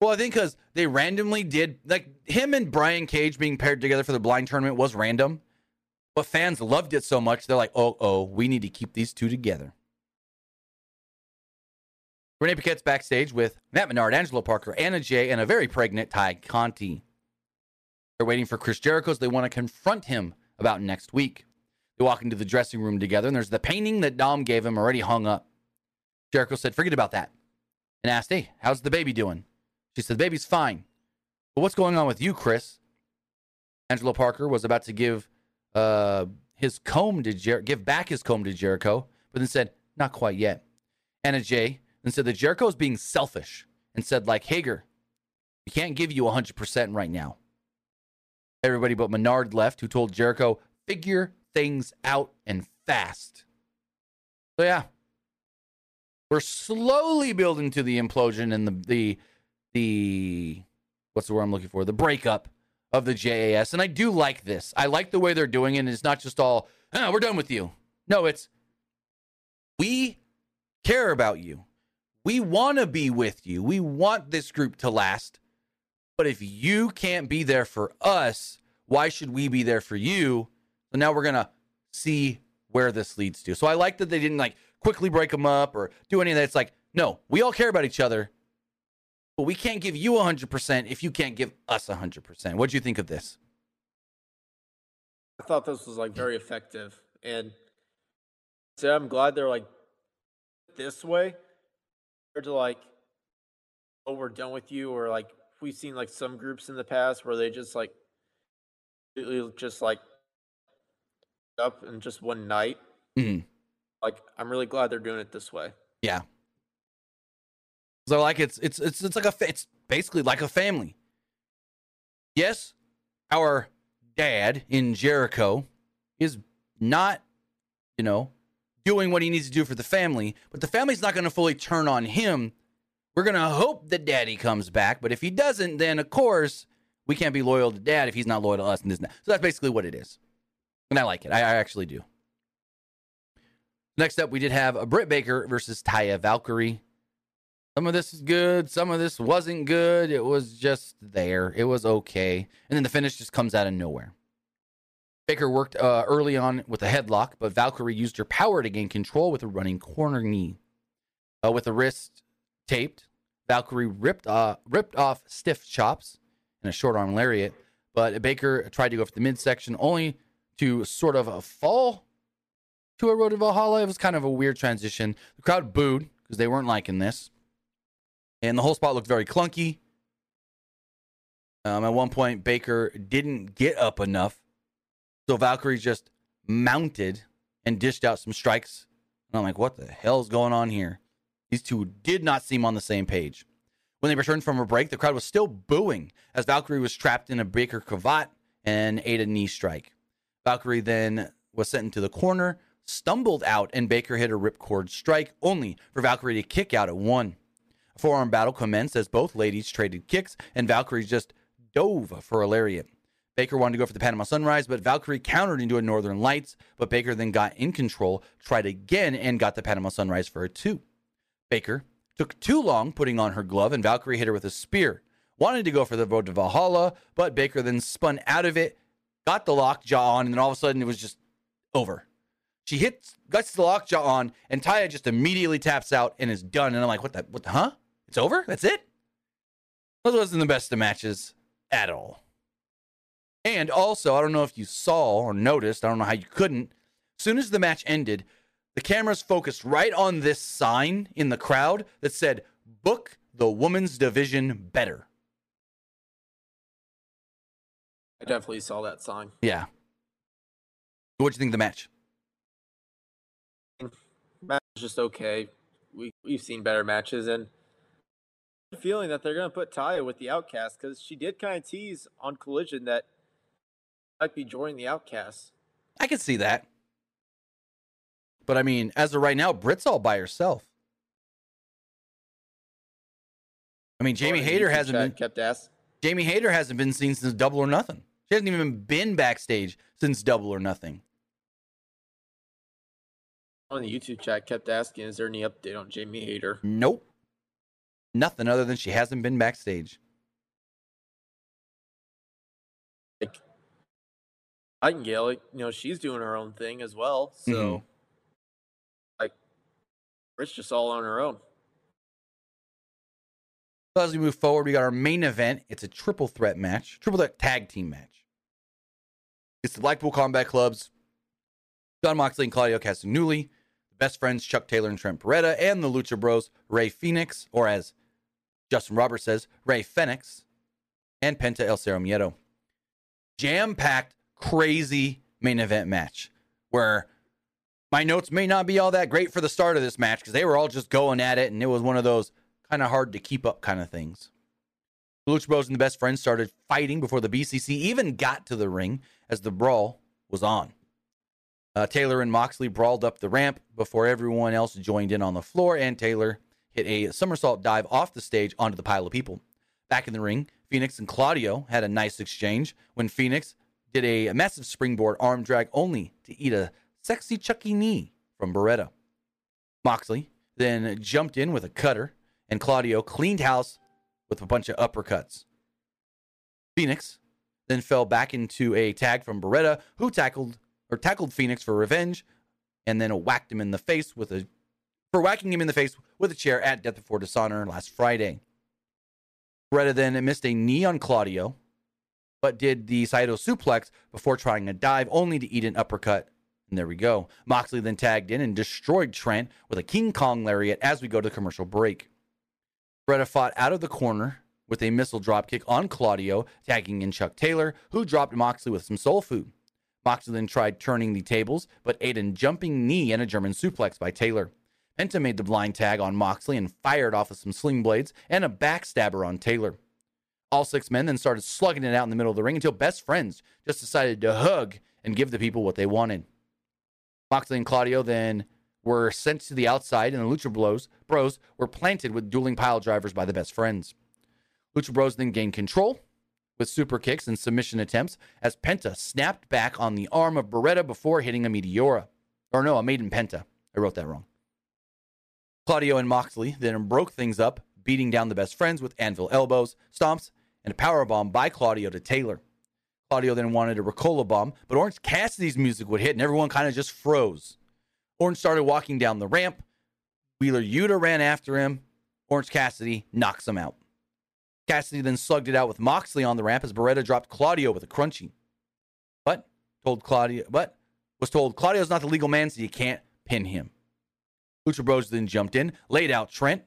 Well, I think because they randomly did like him and Brian Cage being paired together for the blind tournament was random, but fans loved it so much they're like, "Oh, oh, we need to keep these two together." Renee Paquette's backstage with Matt Menard, Angelo Parker, Anna Jay, and a very pregnant Tay Conti. They're waiting for Chris Jericho. So they want to confront him about next week. They walk into the dressing room together, and there's the painting that Dom gave him already hung up. Jericho said, "Forget about that," and asked, "Hey, how's the baby doing?" She said, Baby's fine. But what's going on with you, Chris? Angelo Parker was about to give uh, his comb to Jer- give back his comb to Jericho, but then said, Not quite yet. Anna Jay then said that Jericho is being selfish and said, like, Hager, we can't give you 100% right now. Everybody but Menard left, who told Jericho, figure things out and fast. So, yeah, we're slowly building to the implosion and the, the, the what's the word I'm looking for? The breakup of the JAS. And I do like this. I like the way they're doing it. And it's not just all, oh, we're done with you. No, it's we care about you. We want to be with you. We want this group to last. But if you can't be there for us, why should we be there for you? So now we're going to see where this leads to. So I like that they didn't like quickly break them up or do any of that. It's like, no, we all care about each other but we can't give you 100% if you can't give us 100%. What do you think of this? I thought this was like very effective, and so I'm glad they're like this way, to like, oh, we're done with you, or like we've seen like some groups in the past where they just like, completely just like up in just one night. Mhm. Like, I'm really glad they're doing it this way. Yeah. So like it's it's it's it's like a fa- it's basically like a family. Yes, our dad in Jericho is not, you know, doing what he needs to do for the family, but the family's not going to fully turn on him. We're going to hope that daddy comes back, but if he doesn't, then of course we can't be loyal to dad if he's not loyal to us and this and that. So that's basically what it is. And I like it. I, I actually do. Next up, we did have a Britt Baker versus Taya Valkyrie. Some of this is good. Some of this wasn't good. It was just there. It was okay. And then the finish just comes out of nowhere. Baker worked uh, early on with a headlock, but Valkyrie used her power to gain control with a running corner knee. Uh, with the wrist taped, Valkyrie ripped, uh, ripped off stiff chops and a short arm lariat, but Baker tried to go for the midsection only to sort of fall to a road to Valhalla. It was kind of a weird transition. The crowd booed because they weren't liking this. And the whole spot looked very clunky. Um, at one point, Baker didn't get up enough. So Valkyrie just mounted and dished out some strikes. And I'm like, what the hell's going on here? These two did not seem on the same page. When they returned from a break, the crowd was still booing as Valkyrie was trapped in a Baker cravat and ate a knee strike. Valkyrie then was sent into the corner, stumbled out, and Baker hit a ripcord strike, only for Valkyrie to kick out at one. A forearm battle commenced as both ladies traded kicks, and Valkyrie just dove for a lariat. Baker wanted to go for the Panama Sunrise, but Valkyrie countered into a Northern Lights. But Baker then got in control, tried again, and got the Panama Sunrise for a two. Baker took too long putting on her glove, and Valkyrie hit her with a spear. Wanted to go for the road to Valhalla, but Baker then spun out of it, got the lockjaw on, and then all of a sudden it was just over. She hits gets the lockjaw on, and Taya just immediately taps out and is done. And I'm like, what the what the huh? It's over? That's it? Those wasn't the best of matches at all. And also, I don't know if you saw or noticed, I don't know how you couldn't. As soon as the match ended, the cameras focused right on this sign in the crowd that said, Book the women's division better. I definitely saw that sign. Yeah. What'd you think of the match? Match was just okay. We we've seen better matches, and feeling that they're gonna put Taya with the Outcast because she did kind of tease on Collision that might be joining the Outcasts. I can see that. But I mean, as of right now, Britt's all by herself. I mean, Jamie Hayter hasn't been kept ass. Jamie Hayter hasn't been seen since Double or Nothing. She hasn't even been backstage since Double or Nothing. On the YouTube chat, kept asking, "Is there any update on Jamie Hayter?" Nope. Nothing other than she hasn't been backstage. Like, Nightingale, like, you know, she's doing her own thing as well. So, Mhm. like, it's just all on her own. So as we move forward, we got our main event. It's a triple threat match, triple threat tag team match. It's the Blackpool Combat Clubs, Jon Moxley and Claudio Castagnoli, the best friends Chuck Taylor and Trent Beretta, and the Lucha Bros, Rey Fenix, or as Justin Roberts says, Rey Fenix, and Penta El Zero Miedo. Jam packed, crazy main event match where my notes may not be all that great for the start of this match because they were all just going at it, and it was one of those kind of hard to keep up kind of things. The Lucha Bros and the best friends started fighting before the BCC even got to the ring as the brawl was on. Uh, Taylor and Moxley brawled up the ramp before everyone else joined in on the floor, and Taylor hit a somersault dive off the stage onto the pile of people. Back in the ring, Fenix and Claudio had a nice exchange when Fenix did a massive springboard arm drag only to eat a sexy Chucky knee from Beretta. Moxley then jumped in with a cutter, and Claudio cleaned house with a bunch of uppercuts. Fenix then fell back into a tag from Beretta, who tackled or tackled Fenix for revenge, and then whacked him in the face with a for whacking him in the face with a chair at Death Before Dishonor last Friday. Beretta then missed a knee on Claudio, but did the Saito suplex before trying a dive, only to eat an uppercut. And there we go. Moxley then tagged in and destroyed Trent with a King Kong lariat as we go to the commercial break. Beretta fought out of the corner with a missile dropkick on Claudio, tagging in Chuck Taylor, who dropped Moxley with some soul food. Moxley then tried turning the tables, but ate a jumping knee and a German suplex by Taylor. Penta made the blind tag on Moxley and fired off with some sling blades and a backstabber on Taylor. All six men then started slugging it out in the middle of the ring until best friends just decided to hug and give the people what they wanted. Moxley and Claudio then were sent to the outside, and the Lucha Bros, Bros were planted with dueling pile drivers by the best friends. Lucha Bros then gained control with super kicks and submission attempts as Penta snapped back on the arm of Beretta before hitting a Meteora. Or no, a Maiden Penta. I wrote that wrong. Claudio and Moxley then broke things up, beating down the best friends with anvil elbows, stomps, and a power bomb by Claudio to Taylor. Claudio then wanted a Ricola bomb, but Orange Cassidy's music would hit and everyone kind of just froze. Orange started walking down the ramp. Wheeler Yuta ran after him. Orange Cassidy knocks him out. Cassidy then slugged it out with Moxley on the ramp as Beretta dropped Claudio with a crunchy. But told Claudio, but was told Claudio's not the legal man, so you can't pin him. Lucha Bros then jumped in, laid out Trent,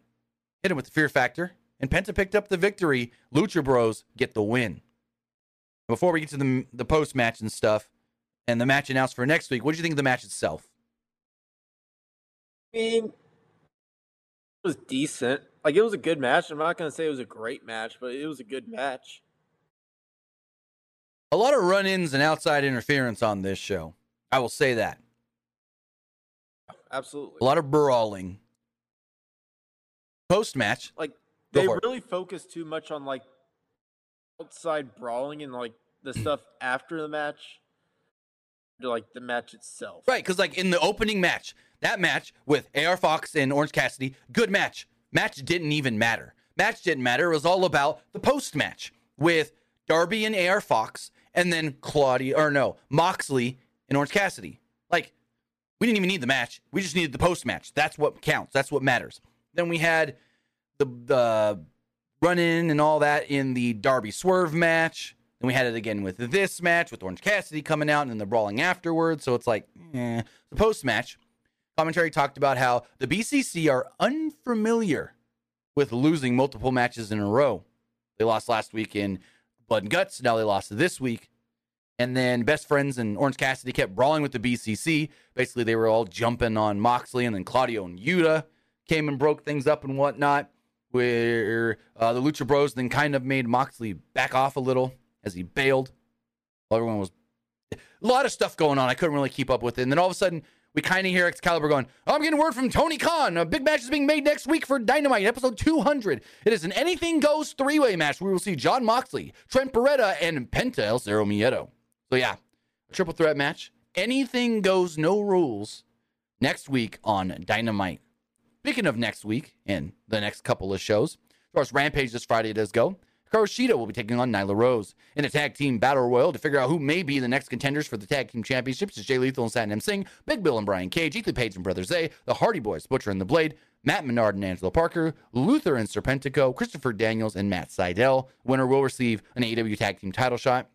hit him with the Fear Factor, and Penta picked up the victory. Lucha Bros get the win. Before we get to the the post match and stuff, and the match announced for next week, what do you think of the match itself? I mean, it was decent. Like it was a good match. I'm not gonna say it was a great match, but it was a good match. A lot of run-ins and outside interference on this show. I will say that. Absolutely. A lot of brawling. Post match, like Go they really focus too much on like outside brawling and like the mm. stuff after the match to like the match itself. Right, because like in the opening match, that match with AR Fox and Orange Cassidy, good match. Match didn't even matter. Match didn't matter. It was all about the post match with Darby and AR Fox, and then Claudia or no Moxley and Orange Cassidy. Like We didn't even need the match. We just needed the post match. That's what counts. That's what matters. Then we had the the run in and all that in the Darby Swerve match. Then we had it again with this match with Orange Cassidy coming out and then the brawling afterwards. So it's like, eh. The post match commentary talked about how the BCC are unfamiliar with losing multiple matches in a row. They lost last week in Blood and Guts. Now they lost this week. And then Best Friends and Orange Cassidy kept brawling with the BCC. Basically, they were all jumping on Moxley, and then Claudio and Yuta came and broke things up and whatnot. Where uh, the Lucha Bros then kind of made Moxley back off a little as he bailed. Everyone was a lot of stuff going on. I couldn't really keep up with it. And then all of a sudden, we kind of hear Excalibur going, oh, I'm getting word from Tony Khan. A big match is being made next week for Dynamite, episode 200. It is an anything goes three way match. We will see Jon Moxley, Trent Beretta, and Penta El Zero Miedo. So, yeah, a triple threat match. Anything goes, no rules next week on Dynamite. Speaking of next week and the next couple of shows, of course, Rampage this Friday does go. Hikaru will be taking on Nyla Rose in a tag team battle royal to figure out who may be the next contenders for the tag team championships. It's Jay Lethal and Satnam Singh, Big Bill and Brian Cage, Ethan Page and Brothers A, the Hardy Boys, Butcher and the Blade, Matt Menard and Angelo Parker, Luther and Serpentico, Christopher Daniels and Matt Sydal. Winner will receive an AEW tag team title shot.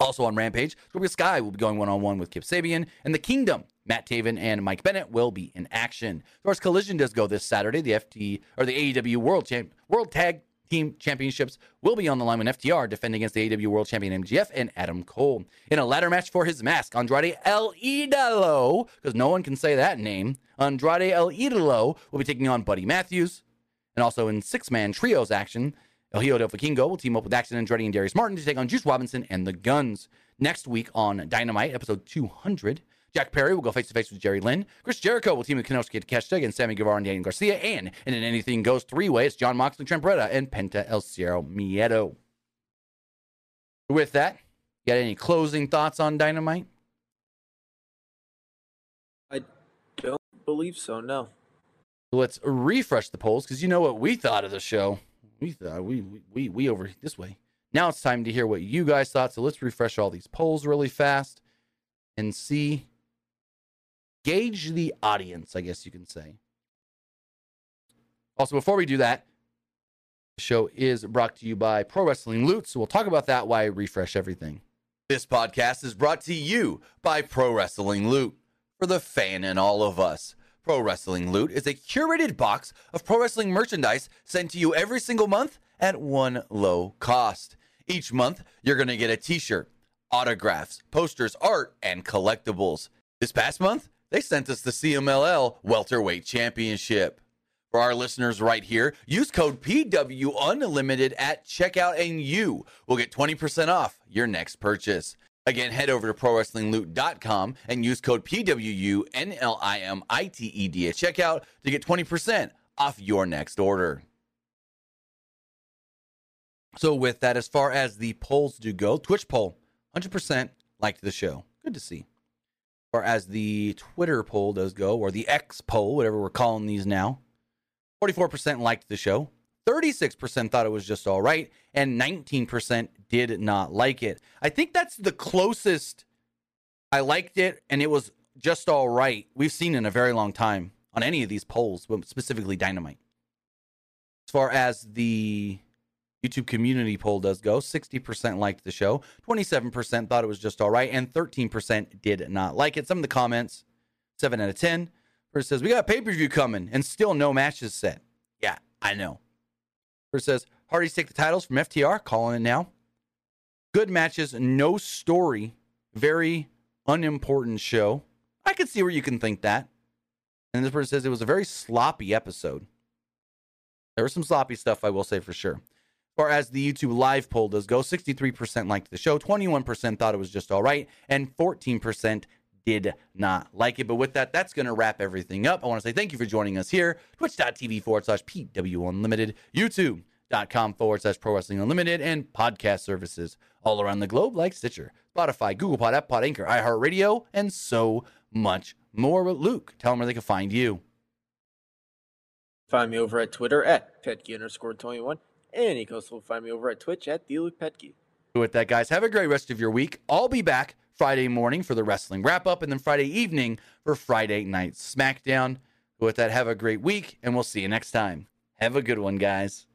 Also on Rampage, Scorpio Sky will be going one on one with Kip Sabian, and the Kingdom, Matt Taven and Mike Bennett will be in action. Of course, Collision does go this Saturday. The FT or the AEW World Champ World Tag Team Championships will be on the line when FTR defending against the AEW World Champion MJF and Adam Cole in a ladder match for his mask. Andrade El Idolo, because no one can say that name. Andrade El Idolo will be taking on Buddy Matthews, and also in six-man trios action. El Hijo del Vikingo will team up with Action Andretti and Darius Martin to take on Juice Robinson and the Guns. Next week on Dynamite, episode 200, Jack Perry will go face to face with Jerry Lynn. Chris Jericho will team with Konosuke Takeshita against Sammy Guevara and Daniel Garcia. And in an Anything Goes three way, it's Jon Moxley, Trent Beretta, and Penta El Zero Miedo. With that, got any closing thoughts on Dynamite? I don't believe so, no. Let's refresh the polls because you know what we thought of the show. We thought we we we over this way. Now it's time to hear what you guys thought. So let's refresh all these polls really fast and see gauge the audience, I guess you can say. Also, before we do that, the show is brought to you by Pro Wrestling Loot. So we'll talk about that while I refresh everything. This podcast is brought to you by Pro Wrestling Loot for the fan and all of us. Pro Wrestling Loot is a curated box of pro wrestling merchandise sent to you every single month at one low cost. Each month, you're going to get a t shirt, autographs, posters, art, and collectibles. This past month, they sent us the CMLL Welterweight Championship. For our listeners right here, use code PW Unlimited at checkout and you will get 20% off your next purchase. Again, head over to ProWrestlingLoot.com and use code PWUNLIMITED at checkout to get 20% off your next order. So, with that, as far as the polls do go, Twitch poll 100% liked the show. Good to see. As far as the Twitter poll does go, or the X poll, whatever we're calling these now, 44% liked the show. 36% thought it was just all right, and 19% did not like it. I think that's the closest I liked it, and it was just all right we've seen in a very long time on any of these polls, but specifically Dynamite. As far as the YouTube community poll does go, 60% liked the show, 27% thought it was just all right, and 13% did not like it. Some of the comments, 7 out of 10, where it says, We got pay per view coming and still no matches set. Yeah, I know. It says, Hardys take the titles from FTR, calling it now. Good matches, no story, very unimportant show. I could see where you can think that. And this person says it was a very sloppy episode. There was some sloppy stuff, I will say for sure. As far as the YouTube live poll does go, 63% liked the show, 21% thought it was just all right, and 14% did not like it. But with that, that's going to wrap everything up. I want to say thank you for joining us here. Twitch.tv forward slash PW Unlimited, YouTube.com forward slash Pro Wrestling Unlimited, and podcast services all around the globe like Stitcher, Spotify, Google Pod, App Pod, Anchor, iHeartRadio, and so much more. But Luke, tell them where they can find you. Find me over at Twitter at Petke underscore 21. And you can also find me over at Twitch at the Luke Petke. With that, guys, have a great rest of your week. I'll be back Friday morning for the wrestling wrap up, and then Friday evening for Friday night SmackDown. With that, have a great week, and we'll see you next time. Have a good one, guys.